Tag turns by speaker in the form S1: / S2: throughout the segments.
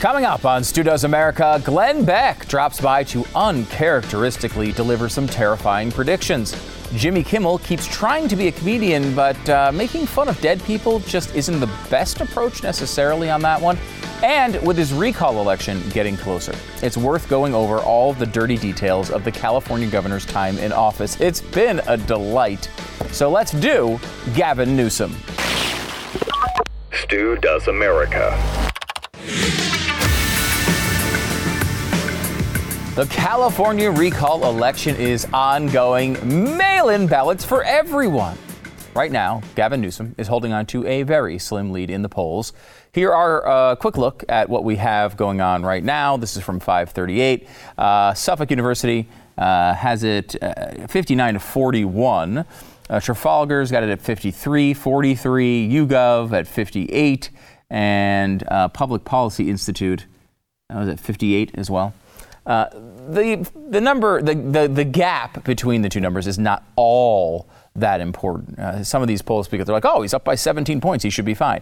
S1: Coming up on Stu Does America, Glenn Beck drops by to uncharacteristically deliver some terrifying predictions. Jimmy Kimmel keeps trying to be a comedian, but uh, making fun of dead people just isn't the best approach necessarily on that one. And with his recall election getting closer, it's worth going over all the dirty details of the California governor's time in office. It's been a delight. So let's do Gavin Newsom.
S2: Stu Does America.
S1: The California recall election is ongoing. Mail in ballots for everyone. Right now, Gavin Newsom is holding on to a very slim lead in the polls. Here are a quick look at what we have going on right now. This is from 538. Uh, Suffolk University uh, has it uh, 59 to 41. Uh, Trafalgar's got it at 53, 43, YouGov at 58, and uh, Public Policy Institute uh, was at 58 as well. Uh, the the number the, the the gap between the two numbers is not all that important. Uh, some of these polls because they're like, oh, he's up by 17 points, he should be fine.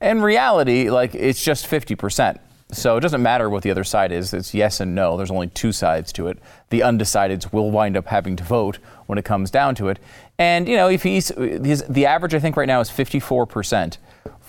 S1: In reality, like it's just 50 percent. So it doesn't matter what the other side is. It's yes and no. There's only two sides to it. The undecideds will wind up having to vote when it comes down to it. And you know, if he's his, the average, I think right now is 54 percent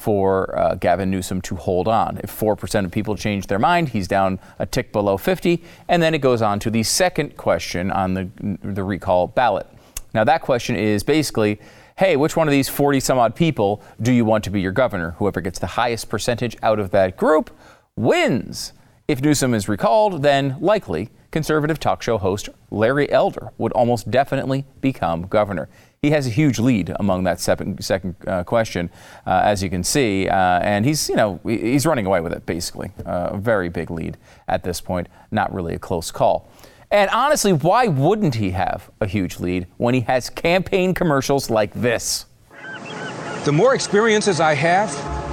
S1: for uh, Gavin Newsom to hold on. If 4% of people change their mind, he's down a tick below 50. And then it goes on to the second question on the, the recall ballot. Now, that question is basically hey, which one of these 40 some odd people do you want to be your governor? Whoever gets the highest percentage out of that group wins. If Newsom is recalled, then likely conservative talk show host Larry Elder would almost definitely become governor he has a huge lead among that second, second uh, question, uh, as you can see, uh, and he's you know he's running away with it basically, uh, a very big lead at this point, not really a close call. And honestly, why wouldn't he have a huge lead when he has campaign commercials like this?
S3: The more experiences I have,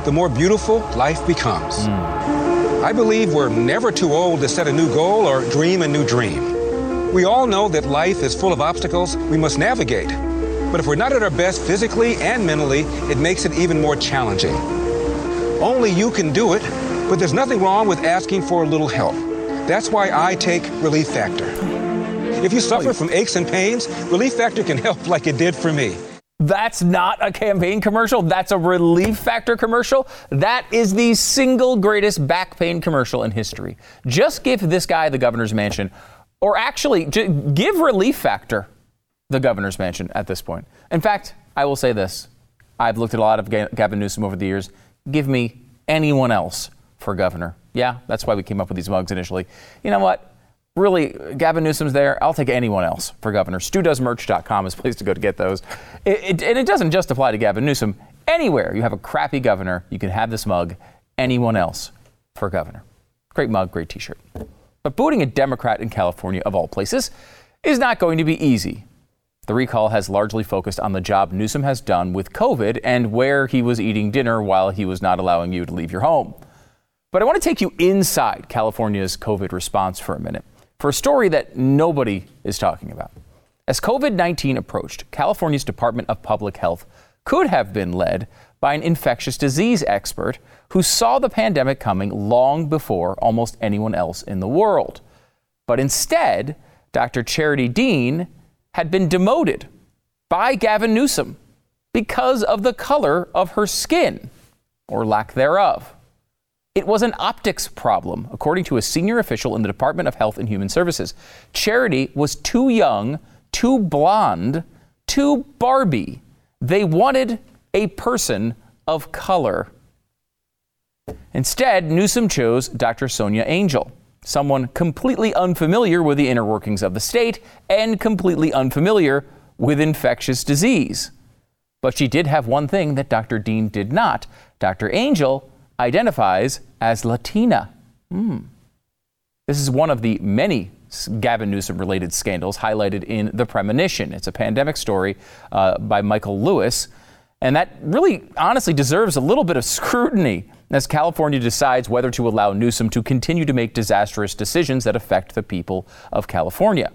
S3: the more beautiful life becomes. Mm. I believe we're never too old to set a new goal or dream a new dream. We all know that life is full of obstacles we must navigate. But if we're not at our best physically and mentally, it makes it even more challenging. Only you can do it, but there's nothing wrong with asking for a little help. That's why I take Relief Factor. If you suffer from aches and pains, Relief Factor can help like it did for me.
S1: That's not a campaign commercial. That's a Relief Factor commercial. That is the single greatest back pain commercial in history. Just give this guy the governor's mansion, or actually, give Relief Factor the governor's mansion at this point. In fact, I will say this I've looked at a lot of Gavin Newsom over the years. Give me anyone else for governor. Yeah, that's why we came up with these mugs initially. You know what? Really, Gavin Newsom's there. I'll take anyone else for governor. StuDoesMerch.com is a place to go to get those. It, it, and it doesn't just apply to Gavin Newsom. Anywhere you have a crappy governor, you can have this mug. Anyone else for governor. Great mug, great t shirt. But booting a Democrat in California, of all places, is not going to be easy. The recall has largely focused on the job Newsom has done with COVID and where he was eating dinner while he was not allowing you to leave your home. But I want to take you inside California's COVID response for a minute for a story that nobody is talking about. As COVID 19 approached, California's Department of Public Health could have been led by an infectious disease expert who saw the pandemic coming long before almost anyone else in the world. But instead, Dr. Charity Dean had been demoted by Gavin Newsom because of the color of her skin, or lack thereof. It was an optics problem, according to a senior official in the Department of Health and Human Services. Charity was too young, too blonde, too Barbie. They wanted a person of color. Instead, Newsom chose Dr. Sonia Angell someone completely unfamiliar with the inner workings of the state and completely unfamiliar with infectious disease. But she did have one thing that Dr. Dean did not. Dr. Angell identifies as Latina. Hmm. This is one of the many Gavin Newsom related scandals highlighted in The Premonition. It's a pandemic story uh, by Michael Lewis. And that really honestly deserves a little bit of scrutiny as California decides whether to allow Newsom to continue to make disastrous decisions that affect the people of California.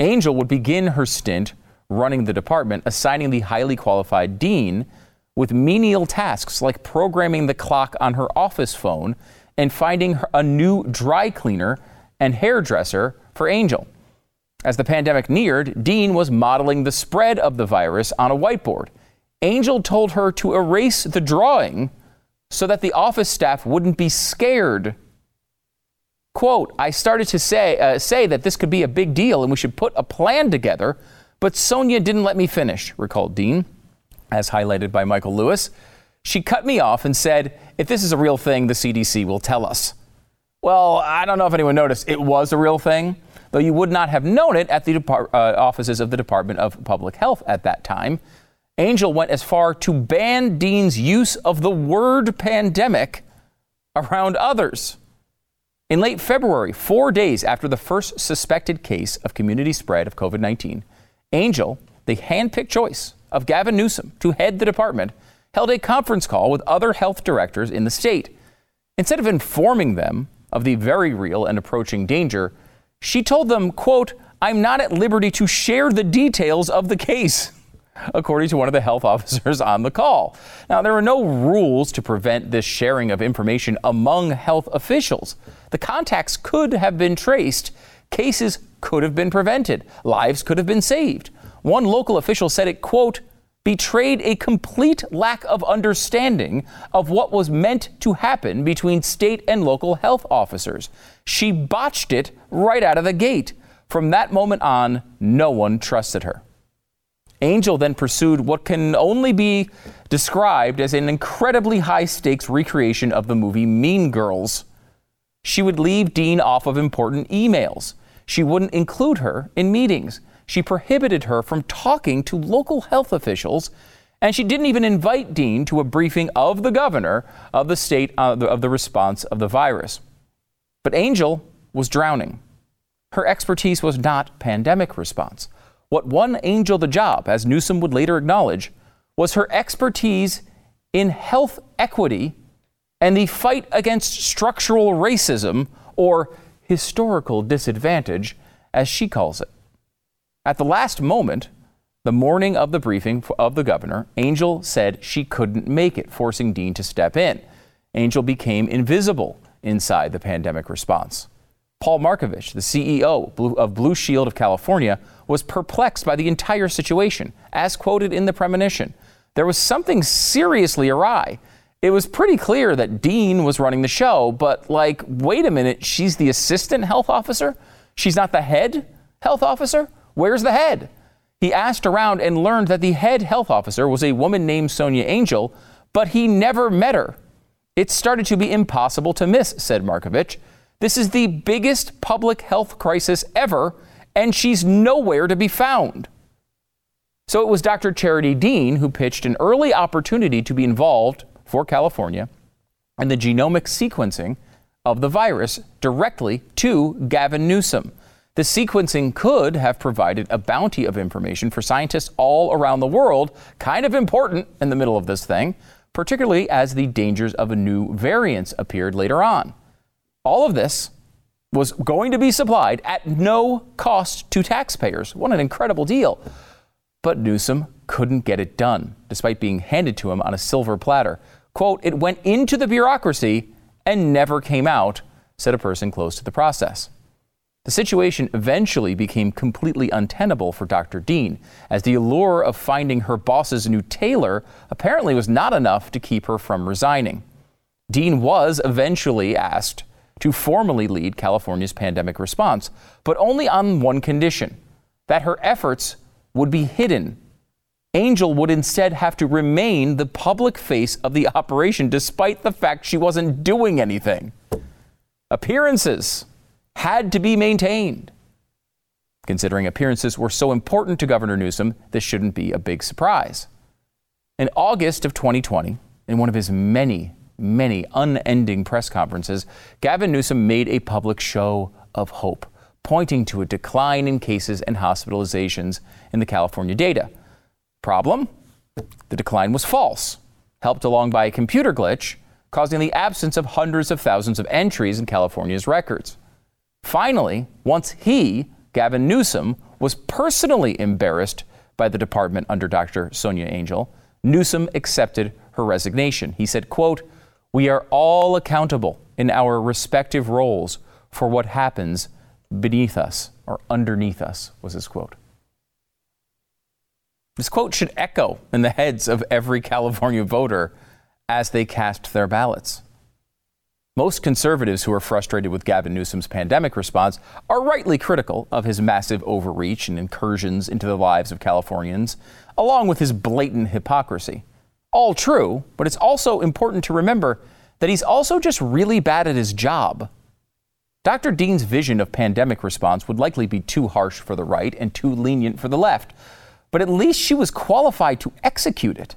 S1: Angell would begin her stint running the department, assigning the highly qualified dean with menial tasks like programming the clock on her office phone and finding a new dry cleaner and hairdresser for Angell. As the pandemic neared, Dean was modeling the spread of the virus on a whiteboard. Angell told her to erase the drawing so that the office staff wouldn't be scared. Quote, I started to say, uh, say that this could be a big deal and we should put a plan together, but Sonia didn't let me finish, recalled Dean, as highlighted by Michael Lewis. She cut me off and said, if this is a real thing, the CDC will tell us. Well, I don't know if anyone noticed, it was a real thing, though you would not have known it at the depart- uh, offices of the Department of Public Health at that time. Angell went as far to ban Dean's use of the word pandemic around others. In late February, four days after the first suspected case of community spread of COVID 19, Angell, the handpicked choice of Gavin Newsom to head the department, held a conference call with other health directors in the state. Instead of informing them of the very real and approaching danger, she told them, quote, I'm not at liberty to share the details of the case according to one of the health officers on the call. Now, there are no rules to prevent this sharing of information among health officials. The contacts could have been traced, cases could have been prevented, lives could have been saved. One local official said it, quote, betrayed a complete lack of understanding of what was meant to happen between state and local health officers. She botched it right out of the gate. From that moment on, no one trusted her. Angell then pursued what can only be described as an incredibly high stakes recreation of the movie Mean Girls. She would leave Dean off of important emails. She wouldn't include her in meetings. She prohibited her from talking to local health officials, and she didn't even invite Dean to a briefing of the governor of the state uh, of the response of the virus. But Angell was drowning. Her expertise was not pandemic response. What won Angell the job, as Newsom would later acknowledge, was her expertise in health equity and the fight against structural racism or historical disadvantage, as she calls it. At the last moment, the morning of the briefing of the governor, Angell said she couldn't make it, forcing Dean to step in. Angell became invisible inside the pandemic response. Paul Markovich, the CEO of Blue Shield of California, was perplexed by the entire situation, as quoted in the premonition. There was something seriously awry. It was pretty clear that Dean was running the show, but like, wait a minute, she's the assistant health officer? She's not the head health officer? Where's the head? He asked around and learned that the head health officer was a woman named Sonia Angell, but he never met her. It started to be impossible to miss, said Markovich. This is the biggest public health crisis ever, and she's nowhere to be found. So it was Dr. Charity Dean who pitched an early opportunity to be involved for California in the genomic sequencing of the virus directly to Gavin Newsom. The sequencing could have provided a bounty of information for scientists all around the world, kind of important in the middle of this thing, particularly as the dangers of a new variant appeared later on. All of this was going to be supplied at no cost to taxpayers. What an incredible deal. But Newsom couldn't get it done, despite being handed to him on a silver platter. Quote, it went into the bureaucracy and never came out, said a person close to the process. The situation eventually became completely untenable for Dr. Dean, as the allure of finding her boss's new tailor apparently was not enough to keep her from resigning. Dean was eventually asked to formally lead California's pandemic response, but only on one condition that her efforts would be hidden. Angell would instead have to remain the public face of the operation despite the fact she wasn't doing anything. Appearances had to be maintained. Considering appearances were so important to Governor Newsom, this shouldn't be a big surprise. In August of 2020, in one of his many many unending press conferences, Gavin Newsom made a public show of hope, pointing to a decline in cases and hospitalizations in the California data. Problem? The decline was false, helped along by a computer glitch, causing the absence of hundreds of thousands of entries in California's records. Finally, once he, Gavin Newsom, was personally embarrassed by the department under Dr. Sonia Angell, Newsom accepted her resignation. He said, quote, "We are all accountable in our respective roles for what happens beneath us or underneath us," was his quote. This quote should echo in the heads of every California voter as they cast their ballots. Most conservatives who are frustrated with Gavin Newsom's pandemic response are rightly critical of his massive overreach and incursions into the lives of Californians, along with his blatant hypocrisy. All true, but it's also important to remember that he's also just really bad at his job. Dr. Dean's vision of pandemic response would likely be too harsh for the right and too lenient for the left, but at least she was qualified to execute it.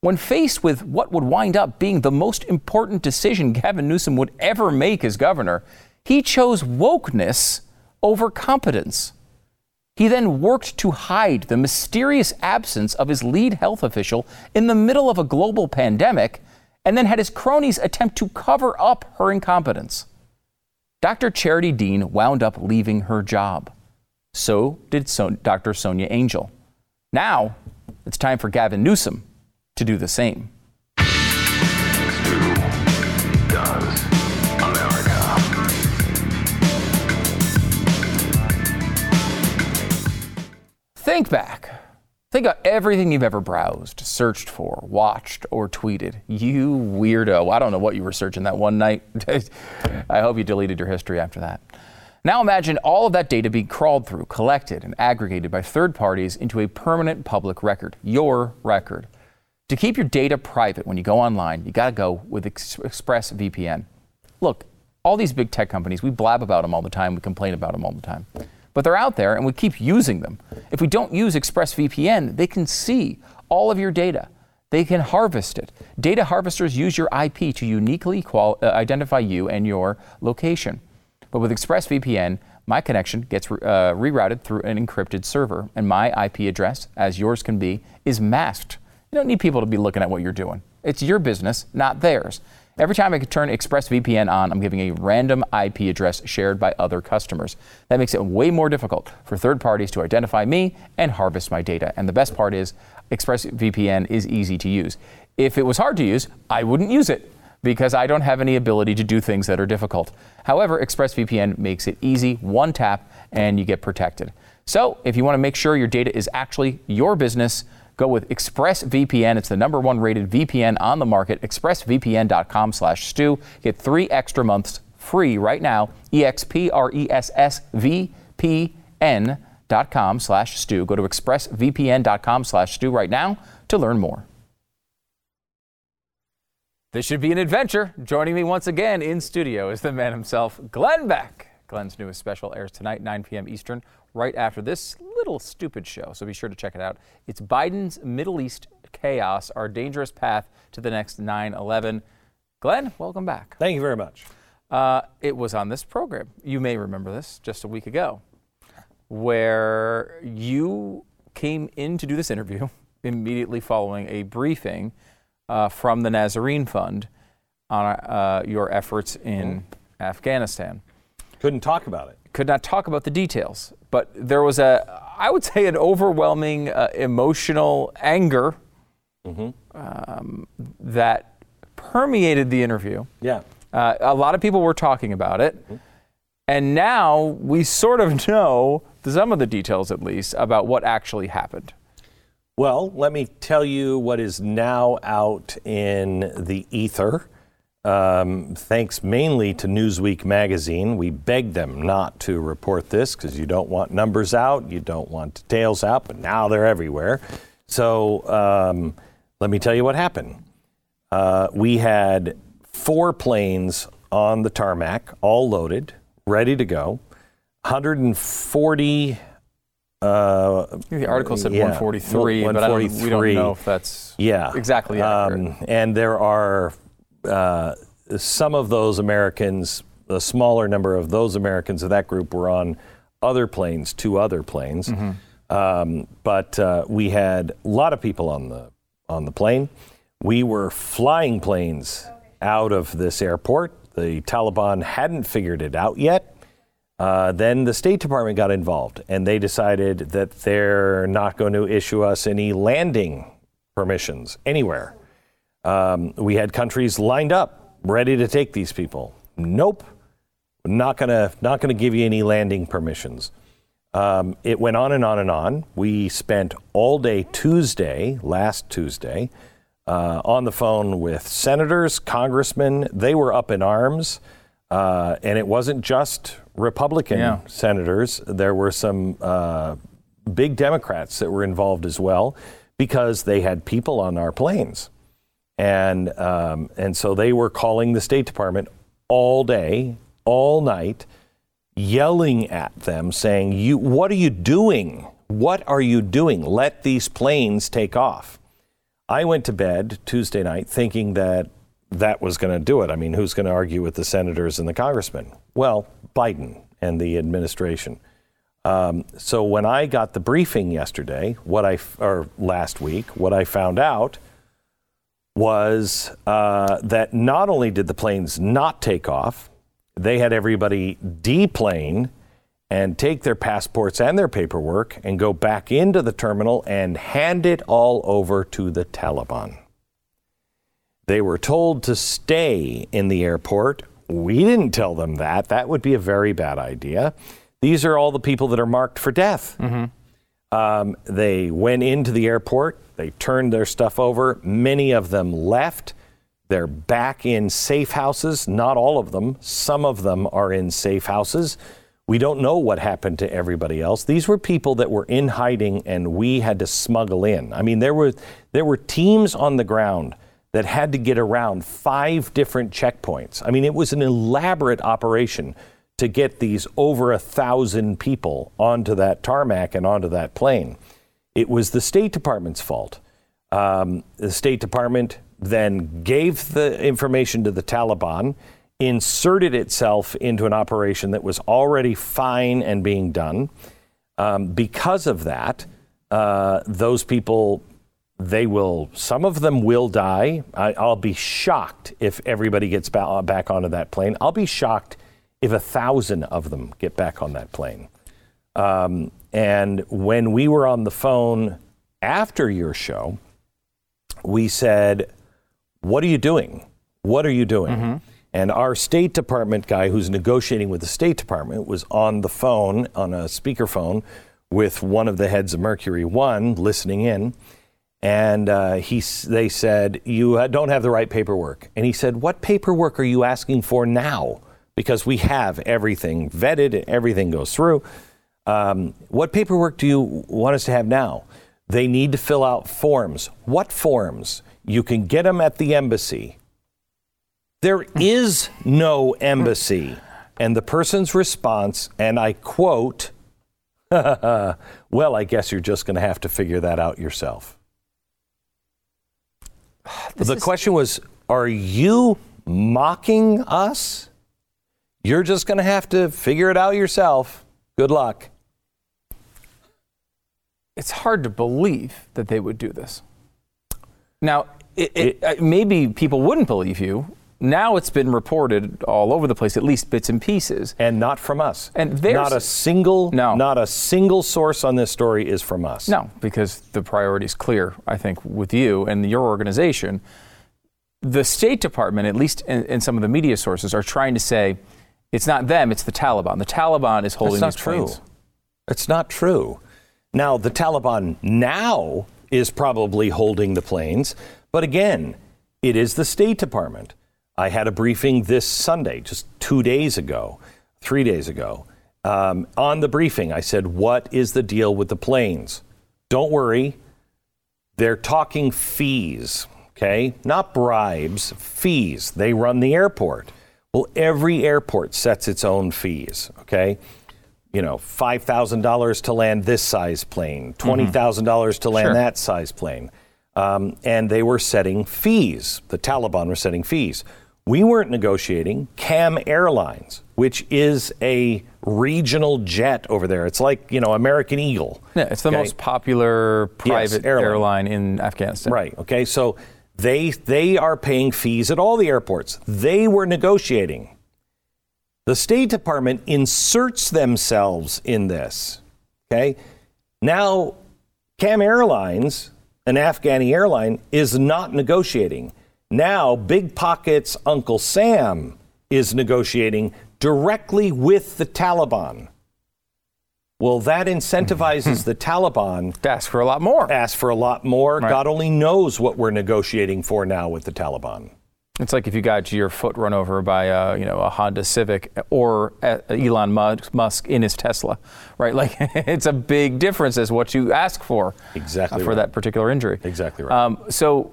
S1: When faced with what would wind up being the most important decision Gavin Newsom would ever make as governor, he chose wokeness over competence. He then worked to hide the mysterious absence of his lead health official in the middle of a global pandemic, and then had his cronies attempt to cover up her incompetence. Dr. Charity Dean wound up leaving her job. So did so- Dr. Sonia Angell. Now, it's time for Gavin Newsom to do the same. Think back. Think about everything you've ever browsed, searched for, watched, or tweeted. You weirdo. I don't know what you were searching that one night. I hope you deleted your history after that. Now imagine all of that data being crawled through, collected, and aggregated by third parties into a permanent public record, your record. To keep your data private when you go online, you got to go with Ex- ExpressVPN. Look, all these big tech companies, we blab about them all the time, we complain about them all the time. But they're out there and we keep using them. If we don't use ExpressVPN, they can see all of your data. They can harvest it. Data harvesters use your IP to uniquely qual- uh, identify you and your location. But with ExpressVPN, my connection gets re- uh, rerouted through an encrypted server, and my IP address, as yours can be, is masked. You don't need people to be looking at what you're doing. It's your business, not theirs. Every time I turn ExpressVPN on, I'm giving a random IP address shared by other customers. That makes it way more difficult for third parties to identify me and harvest my data. And the best part is, ExpressVPN is easy to use. If it was hard to use, I wouldn't use it because I don't have any ability to do things that are difficult. However, ExpressVPN makes it easy, one tap, and you get protected. So, if you want to make sure your data is actually your business, go with ExpressVPN. It's the number one rated VPN on the market. ExpressVPN.com slash Stu. Get three extra months free right now. EXPRESSVPN.com slash Stu. Go to ExpressVPN.com slash Stu right now to learn more. This should be an adventure. Joining me once again in studio is the man himself, Glenn Beck. Glenn's newest special airs tonight, 9 p.m. Eastern, right after this little stupid show. So be sure to check it out. It's Biden's Middle East Chaos, Our Dangerous Path to the Next 9 11. Glenn, welcome back.
S2: Thank you very much.
S1: Uh, it was on this program. You may remember this just a week ago, where you came in to do this interview immediately following a briefing uh, from the Nazarene Fund on uh, your efforts in Afghanistan.
S2: Couldn't talk about it.
S1: Could not talk about the details, but there was a, I would say, an overwhelming uh, emotional anger um, that permeated the interview.
S2: Yeah.
S1: Uh, a lot of people were talking about it. And now we sort of know some of the details, at least, about what actually happened.
S2: Well, let me tell you what is now out in the ether. Um, thanks mainly to Newsweek magazine. We begged them not to report this because you don't want numbers out, you don't want details out, but now they're everywhere. So um, let me tell you what happened. Uh, we had four planes on the tarmac, all loaded, ready to go. 140 uh,
S1: The article said
S2: Yeah,
S1: 143, but I don't, we don't know if that's
S2: Yeah.
S1: exactly accurate.
S2: Um, and there are uh, some of those Americans, a smaller number of those Americans of that group were on other planes, two other planes. Mm-hmm. Um, but uh, we had a lot of people on the on the plane. We were flying planes out of this airport. The Taliban hadn't figured it out yet. Uh, then the State Department got involved, and they decided that they're not going to issue us any landing permissions anywhere. Um, we had countries lined up, ready to take these people. Nope, not gonna not gonna give you any landing permissions. Um, it went on and on and on. We spent all day Tuesday, last Tuesday, uh, on the phone with senators, congressmen. They were up in arms, uh, and it wasn't just Republican yeah. senators. There were some uh, big Democrats that were involved as well because they had people on our planes. And, um, and so they were calling the State Department all day, all night, yelling at them, saying, you, What are you doing? What are you doing? Let these planes take off. I went to bed Tuesday night thinking that that was going to do it. I mean, who's going to argue with the senators and the congressmen? Well, Biden and the administration. Um, so when I got the briefing yesterday, what I or last week, what I found out was uh, that not only did the planes not take off, they had everybody deplane and take their passports and their paperwork and go back into the terminal and hand it all over to the Taliban. They were told to stay in the airport. We didn't tell them that. That would be a very bad idea. These are all the people that are marked for death. Mm-hmm. Um, they went into the airport, they turned their stuff over. Many of them left. They're back in safe houses. Not all of them. Some of them are in safe houses. We don't know what happened to everybody else. These were people that were in hiding and we had to smuggle in. I mean, there were there were teams on the ground that had to get around five different checkpoints. I mean, it was an elaborate operation to get these over a thousand people onto that tarmac and onto that plane. It was the State Department's fault. Um, the State Department then gave the information to the Taliban, inserted itself into an operation that was already fine and being done. Um, because of that, uh, those people, they will, some of them will die. I, will be shocked if everybody gets back onto that plane. I'll be shocked if a thousand of them get back on that plane. Um, and when we were on the phone after your show, we said, What are you doing? What are you doing? Mm-hmm. And our State Department guy who's negotiating with the State Department was on the phone, on a speakerphone, with one of the heads of Mercury One listening in. And uh, he, they said, You don't have the right paperwork. And he said, What paperwork are you asking for now? Because we have everything vetted, everything goes through. Um, what paperwork do you want us to have now? They need to fill out forms. What forms? You can get them at the embassy. There is no embassy. And the person's response, and I quote, well, I guess you're just going to have to figure that out yourself. This the is... question was, are you mocking us? You're just going to have to figure it out yourself. Good luck.
S1: It's hard to believe that they would do this. Now, it, it, it, uh, maybe people wouldn't believe you. Now it's been reported all over the place, at least bits and pieces,
S2: and not from us. And there's not a single, no. not a single source on this story is from us.
S1: No, because the priority is clear. I think with you and your organization, the State Department, at least in, in some of the media sources, are trying to say it's not them, it's the Taliban. The Taliban is holding
S2: That's
S1: not true.
S2: Planes. It's not true. Now, the Taliban now is probably holding the planes, but again, it is the State Department. I had a briefing this Sunday, just two days ago, three days ago. Um, on the briefing, I said, What is the deal with the planes? Don't worry, they're talking fees, okay? Not bribes, fees. They run the airport. Well, every airport sets its own fees, okay? You know, $5,000 to land this size plane, $20,000 to land mm-hmm. that size plane. Um, and they were setting fees. The Taliban were setting fees. We weren't negotiating. Kam Airlines, which is a regional jet over there, it's like you know American Eagle.
S1: Yeah, it's the
S2: okay?
S1: most popular private
S2: airline.
S1: airline in Afghanistan.
S2: Right. Okay. So they they are paying fees at all the airports. They were negotiating. The State Department inserts themselves in this. Okay. Now, Kam Airlines, an Afghani airline, is not negotiating. Now, Big Pockets Uncle Sam is negotiating directly with the Taliban. Well, that incentivizes the Taliban
S1: To ask for a lot more.
S2: ask for a lot more.
S1: Right.
S2: God only knows what we're negotiating for now with the Taliban.
S1: It's like if you got your foot run over by a, you know, a Honda Civic or uh, Elon Musk in his Tesla, right? Like it's a big difference as what you ask for
S2: Exactly
S1: uh, for
S2: right.
S1: that particular injury.
S2: Exactly right.
S1: Um, so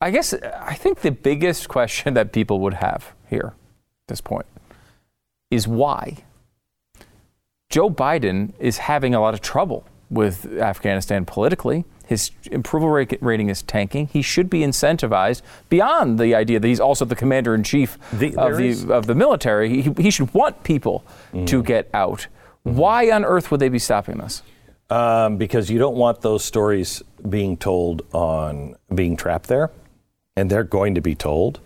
S1: I guess I think the biggest question that people would have here at this point is why Joe Biden is having a lot of trouble with Afghanistan politically. His approval rating is tanking. He should be incentivized beyond the idea that he's also the commander in chief
S2: The-
S1: of, the,
S2: is-
S1: of the military. He, he should want people to get out. Why on earth would they be stopping this?
S2: Um, because you don't want those stories being told on being trapped there, and they're going to be told.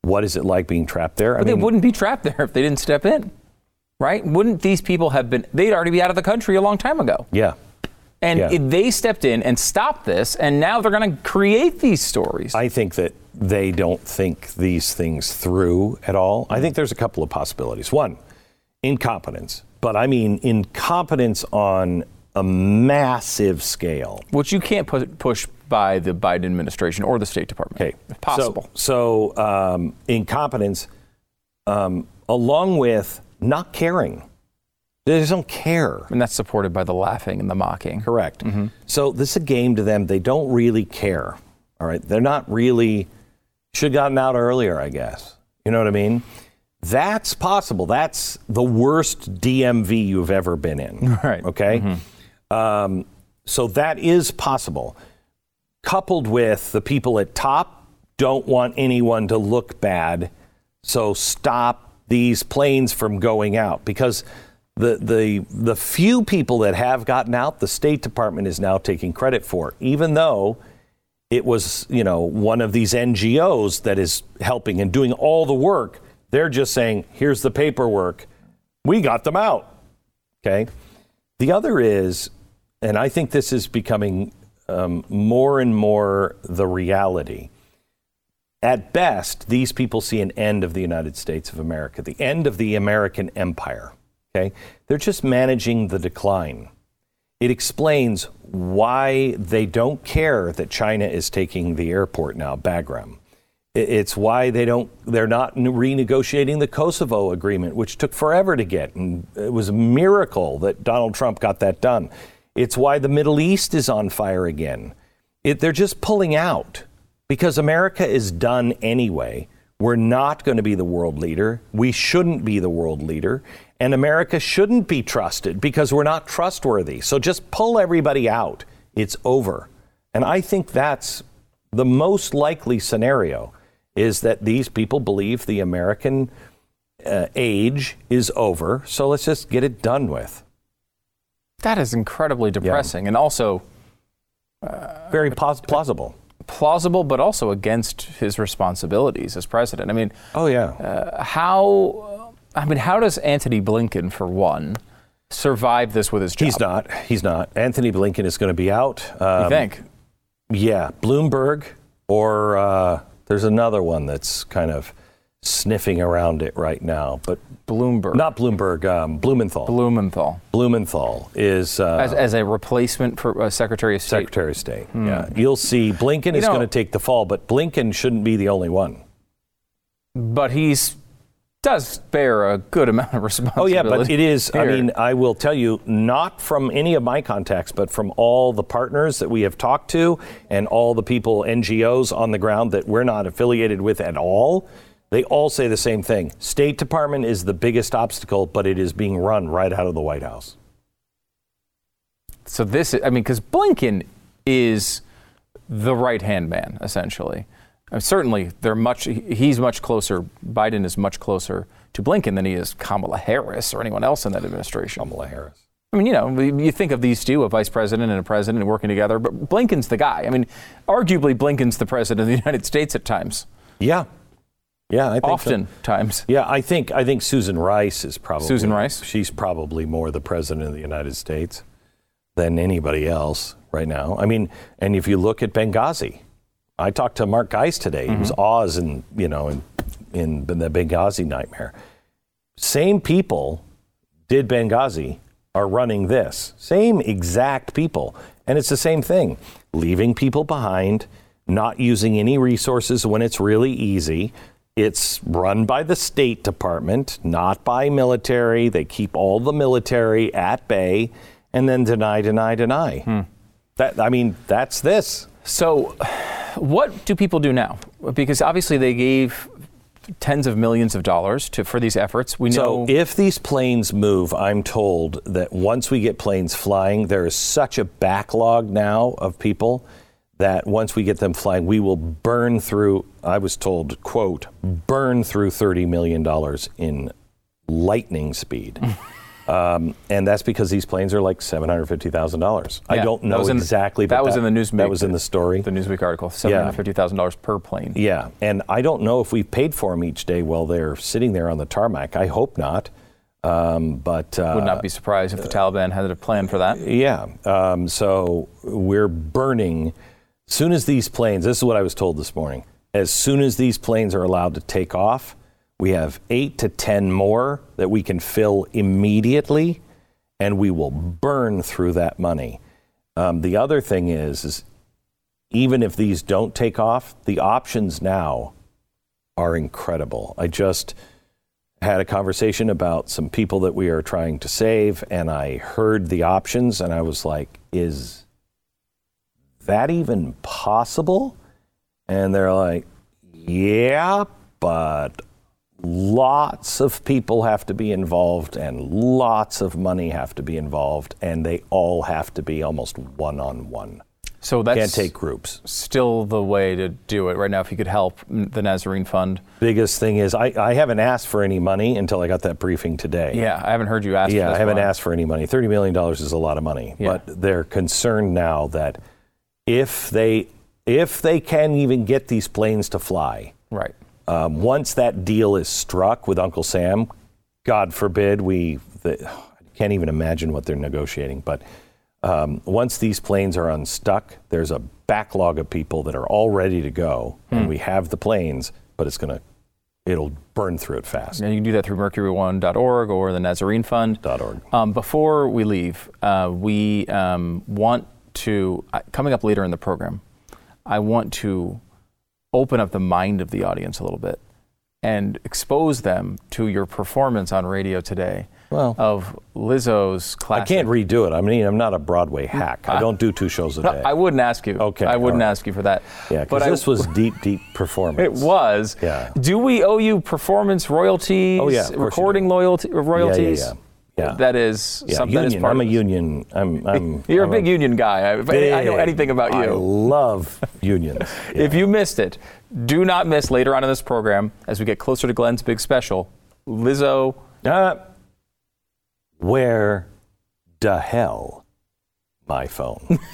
S2: What is it like being trapped there? I
S1: But they wouldn't be trapped there if they didn't step in, right? Wouldn't these people have been? They'd already be out of the country a long time ago.
S2: yeah.
S1: And
S2: Yeah.
S1: they stepped in and stopped this, and now they're going to create these stories.
S2: I think that they don't think these things through at all. I think there's a couple of possibilities. One, incompetence, but I mean incompetence on a massive scale.
S1: which you can't pu- push by the Biden administration or the State Department.
S2: Okay,
S1: if possible.
S2: So, so um, incompetence, um, along with not caring. They just don't care.
S1: and that's supported by the laughing and the mocking.
S2: Correct. So this is a game to them. They don't really care. All right. They're not really. Should have gotten out earlier, I guess. You know what I mean? That's possible. That's the worst DMV you've ever been in.
S1: Right.
S2: Okay. Um, so that is possible. Coupled with the people at top don't want anyone to look bad, so stop these planes from going out because the the the few people that have gotten out, the State Department is now taking credit for, even though it was you know one of these NGOs that is helping and doing all the work. They're just saying, "Here's the paperwork. We got them out." Okay. The other is, and I think this is becoming um, more and more the reality. At best, these people see an end of the United States of America, the end of the American empire. Okay, they're just managing the decline. It explains why they don't care that China is taking the airport now, Bagram. It's why they don't. They're not renegotiating the Kosovo agreement, which took forever to get, and it was a miracle that Donald Trump got that done. It's why the Middle East is on fire again. It, they're just pulling out because America is done anyway. We're not going to be the world leader. We shouldn't be the world leader. And America shouldn't be trusted because we're not trustworthy. So just pull everybody out. It's over. And I think that's the most likely scenario is that these people believe the American uh, age is over. So let's just get it done with.
S1: That is incredibly depressing and also
S2: Very pos- plausible.
S1: Plausible, but also against his responsibilities as president. I mean,
S2: Oh, yeah.
S1: Uh, how? I mean, how does Antony Blinken, for one, survive this with his job?
S2: He's not. He's not. Antony Blinken is going to be out. Um,
S1: You think?
S2: Yeah, Bloomberg, or uh, there's another one that's kind of sniffing around it right now, but
S1: Bloomberg,
S2: not Bloomberg. Um, Blumenthal.
S1: Blumenthal,
S2: Blumenthal is uh,
S1: as, as a replacement for uh, Secretary of State.
S2: Secretary of State. Yeah, you'll see. Blinken is going to take the fall, but Blinken shouldn't be the only one.
S1: but he's does bear a good amount of responsibility.
S2: Oh yeah, but it is. I mean, I will tell you, not from any of my contacts, but from all the partners that we have talked to, and all the people, NGOs on the ground that we're not affiliated with at all. They all say the same thing. State Department is the biggest obstacle, but it is being run right out of the White House.
S1: So this, is, I mean, because Blinken is the right hand man, essentially. Uh, certainly, they're much. He's much closer. Biden is much closer to Blinken than he is Kamala Harris or anyone else in that administration.
S2: Kamala Harris.
S1: I mean, you know, you think of these two, a vice president and a president working together, but Blinken's the guy. I mean, arguably, Blinken's the president of the United States at times.
S2: Yeah. Yeah, I think
S1: Often
S2: so.
S1: times.
S2: Yeah, I think I think Susan Rice is probably
S1: Susan Rice?
S2: She's probably more the president of the United States than anybody else right now. I mean, and if you look at Benghazi, I talked to Mark Geist today. He was mm-hmm. Oz in you know in in the Benghazi nightmare. Same people did Benghazi are running this. Same exact people. And it's the same thing. Leaving people behind, not using any resources when it's really easy. It's run by the State Department, not by military. They keep all the military at bay and then deny, deny, deny. Hmm. That I mean, that's this.
S1: So, what do people do now? Because obviously they gave tens of millions of dollars to for these efforts. We
S2: So
S1: know
S2: if these planes move, I'm told that once we get planes flying, there is such a backlog now of people that once we get them flying, we will burn through. I was told, quote, burn through thirty million dollars in lightning speed. Um, and that's because these planes are like seven hundred fifty thousand dollars. I don't
S1: that
S2: know
S1: was in- that was in the Newsweek-
S2: That was in the story.
S1: the Newsweek article, seven hundred fifty thousand dollars per plane.
S2: Yeah, and I don't know if we paid for them each day while they're sitting there on the tarmac. I hope not. Um, but uh,
S1: Would not be surprised if the Taliban had a plan for that.
S2: Yeah. Um, so we're burning. As soon as these planes, this is what I was told this morning. As soon as these planes are allowed to take off, we have eight to 10 more that we can fill immediately, and we will burn through that money. Um, the other thing is, is even if these don't take off, the options now are incredible. I just had a conversation about some people that we are trying to save, and I heard the options, and I was like, is that even possible? And they're like, yeah, but lots of people have to be involved, and lots of money have to be involved, and they all have to be almost one on one.
S1: So that's
S2: Can't take groups.
S1: still the way to do it right now. If you could help the Nazarene Fund.
S2: Biggest thing is, I, I haven't asked for any money until I got that briefing today.
S1: Yeah, I haven't heard you ask.
S2: Yeah,
S1: for
S2: I haven't asked for any money. Thirty million dollars is a lot of money,
S1: Yeah.
S2: but they're concerned now that if they if they can even get these planes to fly,
S1: Right.
S2: um, once that deal is struck with Uncle Sam, God forbid we the, I can't even imagine what they're negotiating, but um, once these planes are unstuck, there's a backlog of people that are all ready to go,
S1: Hmm.
S2: and we have the planes, but it's gonna it'll burn through it fast.
S1: And you can do that through mercury1.org or the Nazarene Fund.
S2: Org.
S1: Um, before we leave, uh, we um, want to, uh, coming up later in the program, I want to open up the mind of the audience a little bit and expose them to your performance on radio today
S2: Well-
S1: of Lizzo's
S2: I can't redo it. I mean, I'm not a Broadway hack. I don't do two shows a
S1: No,
S2: day.
S1: I wouldn't ask you.
S2: Okay,
S1: I wouldn't
S2: right.
S1: ask you for that.
S2: yeah,
S1: but
S2: because
S1: I-
S2: this was deep, deep performance.
S1: It was.
S2: Yeah.
S1: Do we owe you performance royalties?
S2: Oh, yeah, of course you
S1: Recording loyalty, royalties?
S2: yeah, yeah.
S1: That is
S2: Yeah,
S1: something that is
S2: union.
S1: part
S2: I'm a union. I'm. I'm
S1: You're
S2: I'm
S1: a big union guy. I, if I- I know anything about
S2: I
S1: you.
S2: love unions.
S1: If you missed it, do not miss later on in this program as we get closer to Glenn's big special. Lizzo.
S2: Uh, where the hell my phone?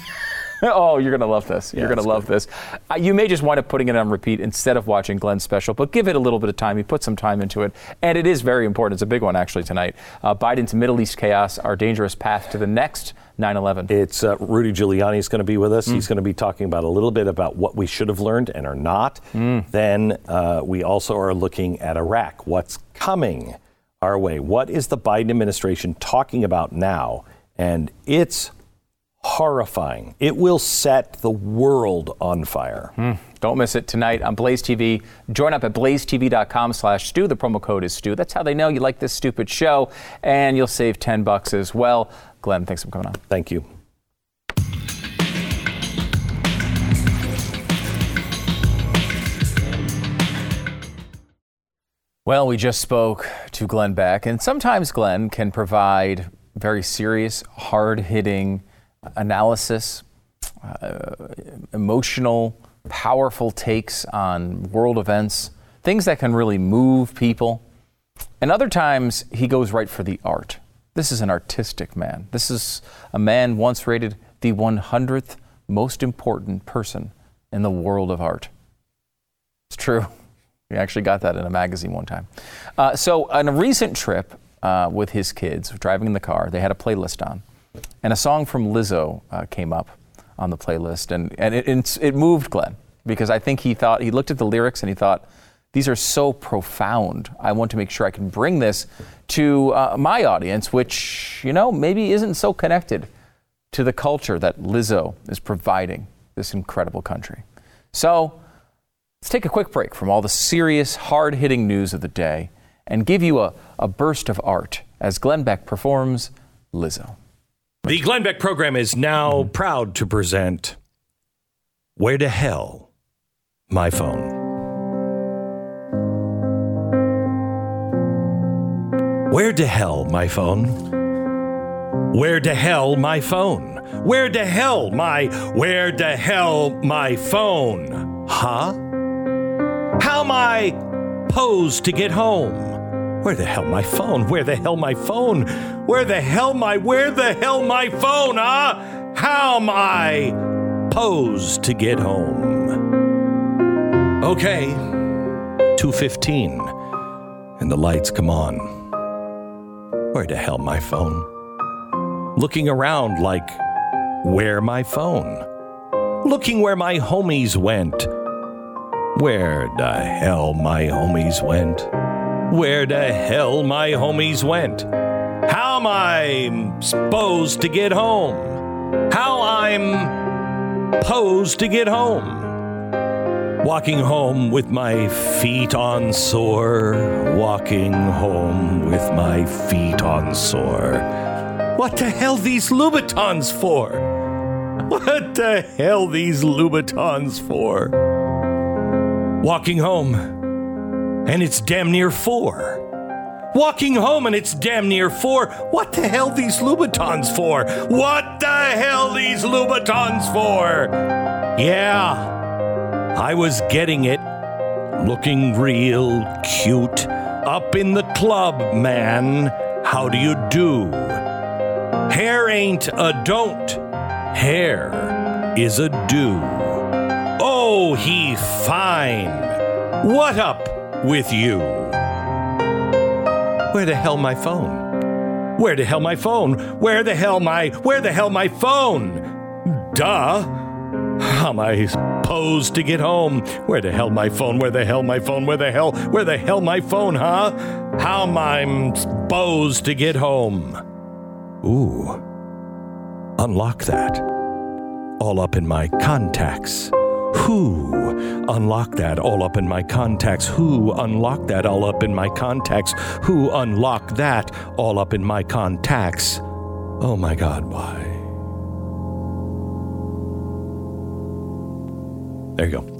S1: Oh, you're going to love this. You're going to love this. Uh, you may just wind up putting it on repeat instead of watching Glenn's special, but give it a little bit of time. You put some time into it. And it is very important. It's a big one, actually, tonight. Uh, Biden's Middle East chaos, our dangerous path to the next 9 11.
S2: It's uh, Rudy Giuliani is going to be with us.
S1: Mm.
S2: He's going to be talking about a little bit about what we should have learned and are not.
S1: Mm.
S2: Then uh, we also are looking at Iraq. What's coming our way? What is the Biden administration talking about now? And it's horrifying. It will set the world on fire. Hmm.
S1: Don't miss it tonight on Blaze TV. Join up at blazetv.com slash Stu. The promo code is Stu. That's how they know you like this stupid show. And you'll save 10 bucks as well. Glenn, thanks for coming on.
S2: Thank you.
S1: Well, we just spoke to Glenn Beck, and sometimes Glenn can provide very serious, hard hitting analysis uh, emotional, powerful takes on world events, things that can really move people. And other times, he goes right for the art. This is an artistic man. This is a man once rated the 100th most important person in the world of art. It's true. We actually got that in a magazine one time. Uh, so, on a recent trip uh, with his kids, driving in the car, they had a playlist on, and a song from Lizzo uh, came up on the playlist, and, and it, it, it moved Glenn because I think he thought, he looked at the lyrics and he thought, these are so profound. I want to make sure I can bring this to uh, my audience, which, you know, maybe isn't so connected to the culture that Lizzo is providing this incredible country. So let's take a quick break from all the serious, hard hitting news of the day and give you a, a burst of art as Glenn Beck performs Lizzo.
S2: The Glenn Beck program is now proud to present Where to Hell My Phone. Where to hell my phone? Where to hell my phone? Where to hell my where the hell my phone? Huh? How am I posed to get home? Where the hell my phone? Where the hell my phone? Where the hell my where the hell my phone, huh? How am I posed to get home? Okay. 215 and the lights come on. Where the hell my phone? Looking around like, where my phone? Looking where my homies went. Where the hell my homies went? Where the hell my homies went? How am I supposed to get home? How I'm posed to get home? Walking home with my feet on sore. Walking home with my feet on sore. What the hell these Louboutins for? What the hell these Louboutins for? Walking home, and it's damn near four. Walking home and it's damn near four. What the hell these Louboutins for? What the hell these Louboutins for? Yeah. I was getting it. Looking real cute. Up in the club, man. How do you do? Hair ain't a don't. Hair is a do. Oh, he fine. What up with you? Where the hell my phone? Where the hell my phone? Where the hell my where the hell my phone? Duh. How am I supposed to get home? Where the hell my phone? Where the hell my phone? Where the hell? Where the hell my phone, huh? How am I supposed to get home? Ooh. Unlock that. All up in my contacts. Who unlock that all up in my contacts? Who unlock that all up in my contacts? Who unlock that all up in my contacts? Oh my God, why? There you go.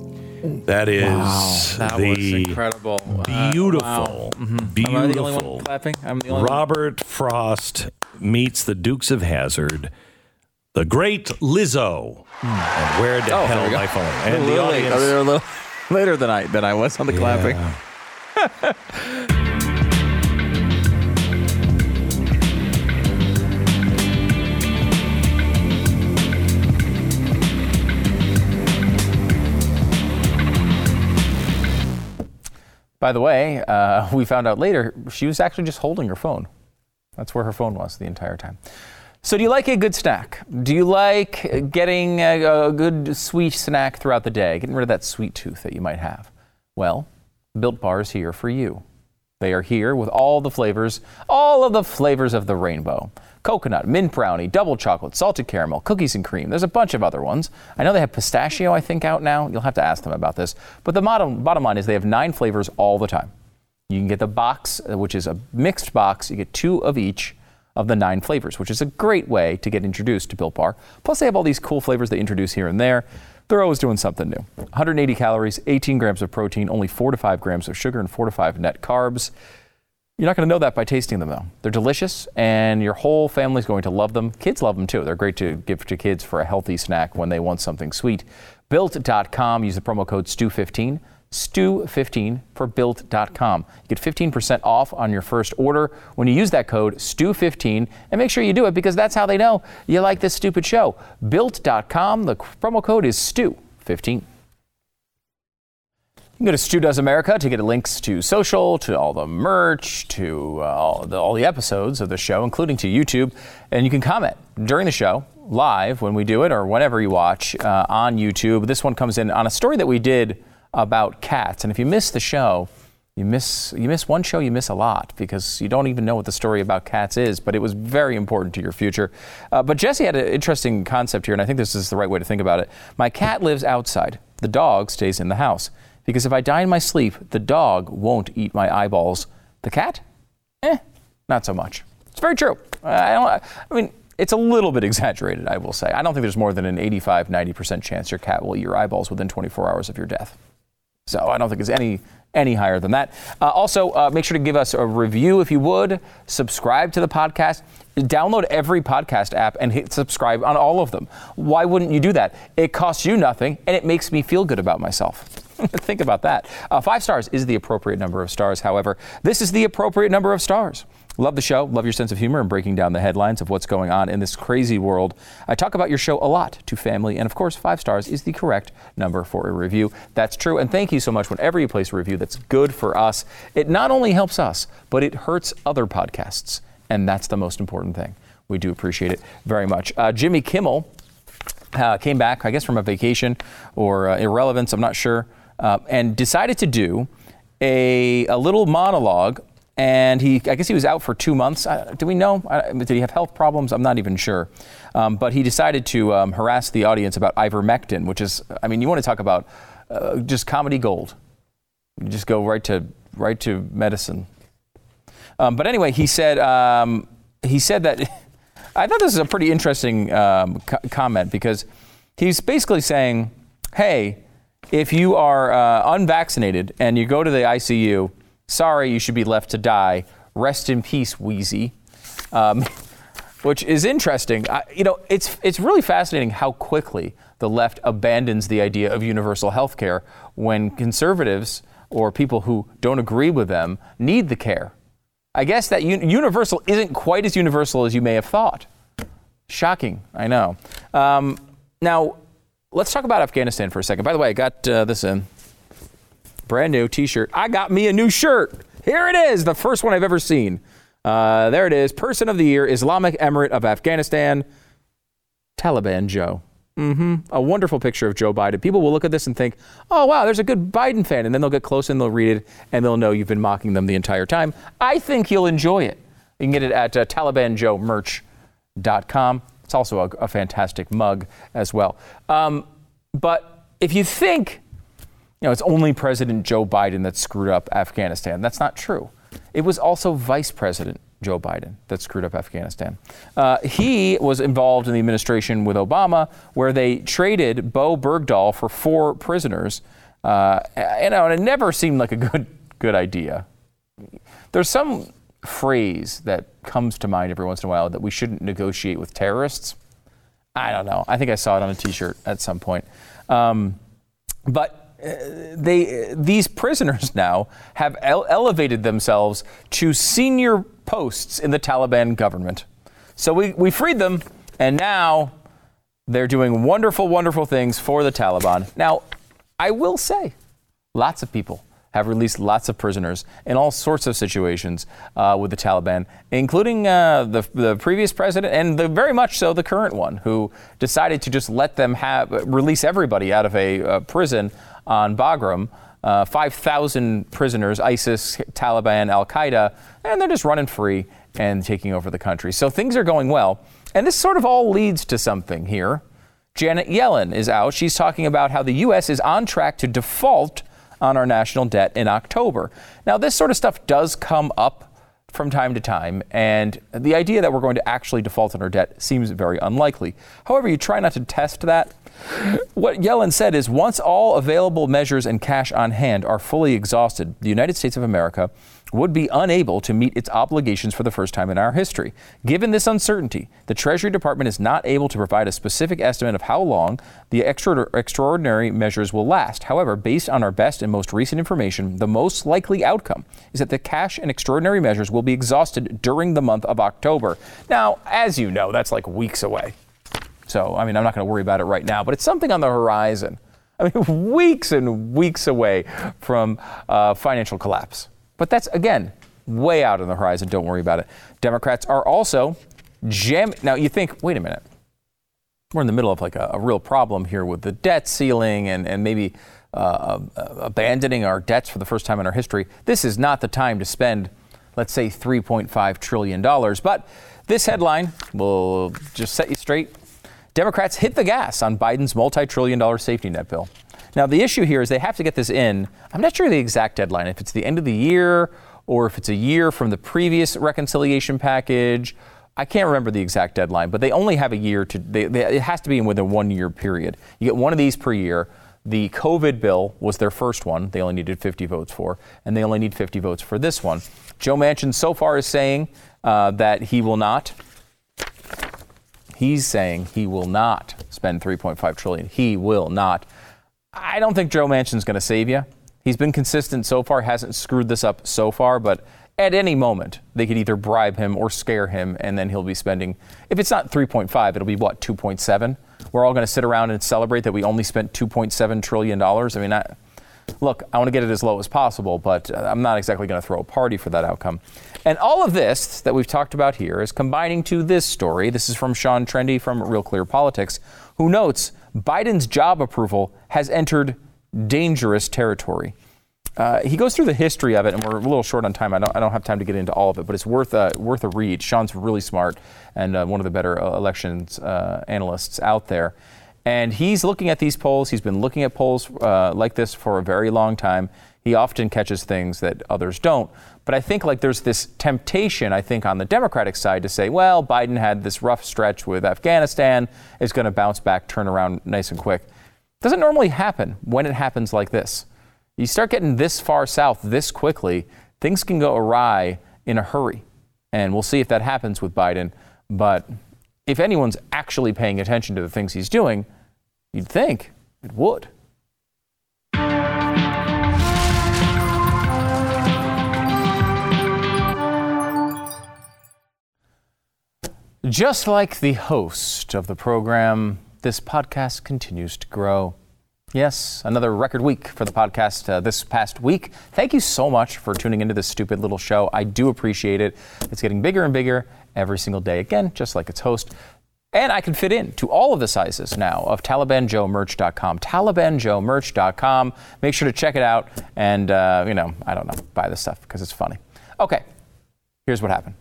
S2: That is
S1: That
S2: the
S1: was incredible. Uh,
S2: beautiful,
S1: wow. Mhm. Am I
S2: beautiful.
S1: the only one clapping? I'm the only one.
S2: Robert Frost meets the Dukes of Hazzard, the great Lizzo, and where the
S1: Oh,
S2: hell
S1: go.
S2: my phone? And the
S1: little late.
S2: audience.
S1: A little- later than I than I was on the clapping. By the way, uh, we found out later she was actually just holding her phone. That's where her phone was the entire time. So, do you like a good snack? Do you like getting a, a good sweet snack throughout the day, getting rid of that sweet tooth that you might have? Well, Built Bar is here for you. They are here with all the flavors, all of the flavors of the rainbow coconut, mint brownie, double chocolate, salted caramel, cookies and cream. There's a bunch of other ones. I know they have pistachio, I think, out now. You'll have to ask them about this. But the bottom, line is they have nine flavors all the time. You can get the box, uh, which is a mixed box. You get two of each of the nine flavors, which is a great way to get introduced to Built Bar. Plus, they have all these cool flavors they introduce here and there. They're always doing something new. 180 calories, 18 grams of protein, only 4 to 5 grams of sugar, and 4 to 5 net carbs. You're not going to know that by tasting them, though. They're delicious, and your whole family's going to love them. Kids love them too. They're great to give to kids for a healthy snack when they want something sweet. Built.com, use the promo code STU15. STU15 for built.com. You get 15% off on your first order when you use that code STU15 and make sure you do it because that's how they know you like this stupid show. Built.com, the promo code is STU15. You can go to Stu Does America to get links to social, to all the merch, to uh, all, the, all the episodes of the show, including to YouTube. And you can comment during the show, live when we do it, or whenever you watch uh, on YouTube. This one comes in on a story that we did about cats. And if you miss the show, you miss you miss one show, you miss a lot because you don't even know what the story about cats is. But it was very important to your future. Uh, but Jesse had an interesting concept here, and I think this is the right way to think about it. My cat lives outside. The dog stays in the house because if I die in my sleep, the dog won't eat my eyeballs. The cat, eh, not so much. It's very true. I don't. I mean. It's a little bit exaggerated, I will say. I don't think there's more than an 85, 90% chance your cat will eat your eyeballs within 24 hours of your death. So I don't think it's any any higher than that. Uh, also, uh, make sure to give us a review if you would. Subscribe to the podcast. Download every podcast app and hit subscribe on all of them. Why wouldn't you do that? It costs you nothing and it makes me feel good about myself. Think about that. Uh, five stars is the appropriate number of stars. However, this is the appropriate number of stars. Love the show. Love your sense of humor and breaking down the headlines of what's going on in this crazy world. I talk about your show a lot to family, and of course, five stars is the correct number for a review. That's true, and thank you so much whenever you place a review that's good for us. It not only helps us, but it hurts other podcasts, and that's the most important thing. We do appreciate it very much. Uh, Jimmy Kimmel uh, came back, I guess, from a vacation or uh, irrelevance, I'm not sure, uh, and decided to do a, a little monologue and he, I guess he was out for two months. Uh, do we know? Uh, did he have health problems? I'm not even sure. Um, but he decided to um, harass the audience about ivermectin, which is, I mean, you want to talk about uh, just comedy gold. You just go right to right to medicine. Um, but anyway, he said um, he said that I thought this is a pretty interesting um, co- comment because he's basically saying, hey, if you are uh, unvaccinated and you go to the ICU Sorry, you should be left to die. Rest in peace, Wheezy. Um, which is interesting. I, you know, it's it's really fascinating how quickly the left abandons the idea of universal health care when conservatives or people who don't agree with them need the care. I guess that un- universal isn't quite as universal as you may have thought. Shocking, I know. Um, now, let's talk about Afghanistan for a second. By the way, I got uh, this in brand new T-shirt. I got me a new shirt. Here it is, the first one I've ever seen. Uh, there it is. Person of the Year, Islamic Emirate of Afghanistan, Taliban Joe. Mm-hmm. A wonderful picture of Joe Biden. People will look at this and think, oh, wow, there's a good Biden fan. And then they'll get close and they'll read it and they'll know you've been mocking them the entire time. I think you'll enjoy it. You can get it at uh, TalibanJoeMerch.com. It's also a, a, fantastic mug as well. Um, but if you think you know, it's only President Joe Biden that screwed up Afghanistan. That's not true. It was also Vice President Joe Biden that screwed up Afghanistan. Uh, he was involved in the administration with Obama, where they traded Bowe Bergdahl for four prisoners. Uh, know, and it never seemed like a good good idea. There's some phrase that comes to mind every once in a while that we shouldn't negotiate with terrorists. I don't know. I think I saw it on a T-shirt at some point. Um, but they these prisoners now have ele- elevated themselves to senior posts in the Taliban government. So we, we freed them, and now they're doing wonderful, wonderful things for the Taliban. Now, I will say, lots of people have released lots of prisoners in all sorts of situations uh, with the Taliban, including uh, the, the previous president and the, very much so the current one, who decided to just let them have release everybody out of a uh, prison on Bagram. Uh, 5,000 prisoners, ISIS, Taliban, Al Qaeda, and they're just running free and taking over the country. So things are going well. And this sort of all leads to something here. Janet Yellen is out. She's talking about how the U.S. is on track to default on our national debt in October. Now, this sort of stuff does come up from time to time, and the idea that we're going to actually default on our debt seems very unlikely. However, you try not to test that. What Yellen said is once all available measures and cash on hand are fully exhausted, the United States of America would be unable to meet its obligations for the first time in our history. Given this uncertainty, the Treasury Department is not able to provide a specific estimate of how long the extra- extraordinary measures will last. However, based on our best and most recent information, the most likely outcome is that the cash and extraordinary measures will be exhausted during the month of October. Now, as you know, that's like weeks away. So, I mean, I'm not going to worry about it right now, but it's something on the horizon. I mean, weeks and weeks away from uh, financial collapse. But that's, again, way out on the horizon. Don't worry about it. Democrats are also jam. Now, you think, wait a minute. We're in the middle of like a, a real problem here with the debt ceiling and, and maybe uh, uh, abandoning our debts for the first time in our history. This is not the time to spend, let's say, $3.5 trillion. But this headline will just set you straight. Democrats hit the gas on Biden's multi trillion dollar safety net bill. Now, the issue here is they have to get this in. I'm not sure the exact deadline, if it's the end of the year or if it's a year from the previous reconciliation package. I can't remember the exact deadline, but they only have a year to, they, they, it has to be in within one year period. You get one of these per year. The COVID bill was their first one. They only needed 50 votes for, and they only need 50 votes for this one. Joe Manchin so far is saying uh, that he will not. He's saying he will not spend 3.5 trillion. He will not. I don't think Joe Manchin's going to save you. He's been consistent so far, hasn't screwed this up so far, but at any moment, they could either bribe him or scare him, and then he'll be spending, if it's not 3.5, it'll be what, 2.7? We're all going to sit around and celebrate that we only spent $2.7 trillion. I mean, I, look, I want to get it as low as possible, but uh, I'm not exactly going to throw a party for that outcome. And all of this that we've talked about here is combining to this story. This is from Sean Trende from Real Clear Politics, who notes Biden's job approval has entered dangerous territory. Uh, he goes through the history of it, and we're a little short on time. I don't, I don't have time to get into all of it, but it's worth a, worth a read. Sean's really smart and uh, one of the better uh, elections uh, analysts out there. And he's looking at these polls. He's been looking at polls uh, like this for a very long time. He often catches things that others don't. But I think like there's this temptation, I think, on the Democratic side to say, well, Biden had this rough stretch with Afghanistan, is going to bounce back, turn around nice and quick. Doesn't normally happen when it happens like this. You start getting this far south this quickly, things can go awry in a hurry. And we'll see if that happens with Biden. But if anyone's actually paying attention to the things he's doing, you'd think it would. Just like the host of the program, this podcast continues to grow. Yes, another record week for the podcast uh, this past week. Thank you so much for tuning into this stupid little show. I do appreciate it. It's getting bigger and bigger every single day. Again, just like its host. And I can fit in to all of the sizes now of TalibanJoeMerch.com. TalibanJoeMerch.com. Make sure to check it out and, uh, you know, I don't know, buy this stuff because it's funny. Okay, here's what happened.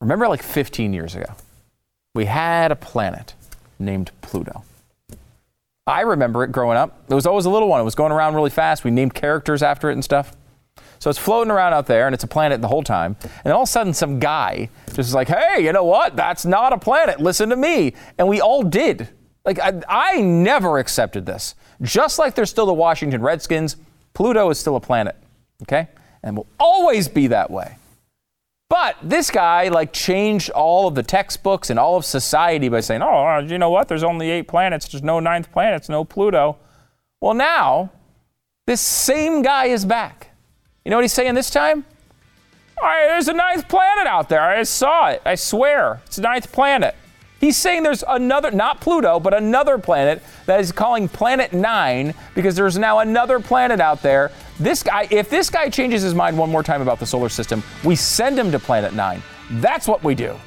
S1: Remember, like 15 years ago, we had a planet named Pluto. I remember it growing up. It was always a little one. It was going around really fast. We named characters after it and stuff. So it's floating around out there, and it's a planet the whole time. And all of a sudden, some guy just is like, hey, you know what? That's not a planet. Listen to me. And we all did. Like, I, I never accepted this. Just like there's still the Washington Redskins, Pluto is still a planet. Okay? And will always be that way. But this guy like changed all of the textbooks and all of society by saying, "Oh, uh, you know what? There's only eight planets. There's no ninth planet. No Pluto." Well, now this same guy is back. You know what he's saying this time? Right, there's a ninth planet out there. I saw it. I swear, it's a ninth planet. He's saying there's another, not Pluto, but another planet that is calling Planet Nine because there's now another planet out there this guy, if this guy changes his mind one more time about the solar system, we send him to Planet Nine. That's what we do.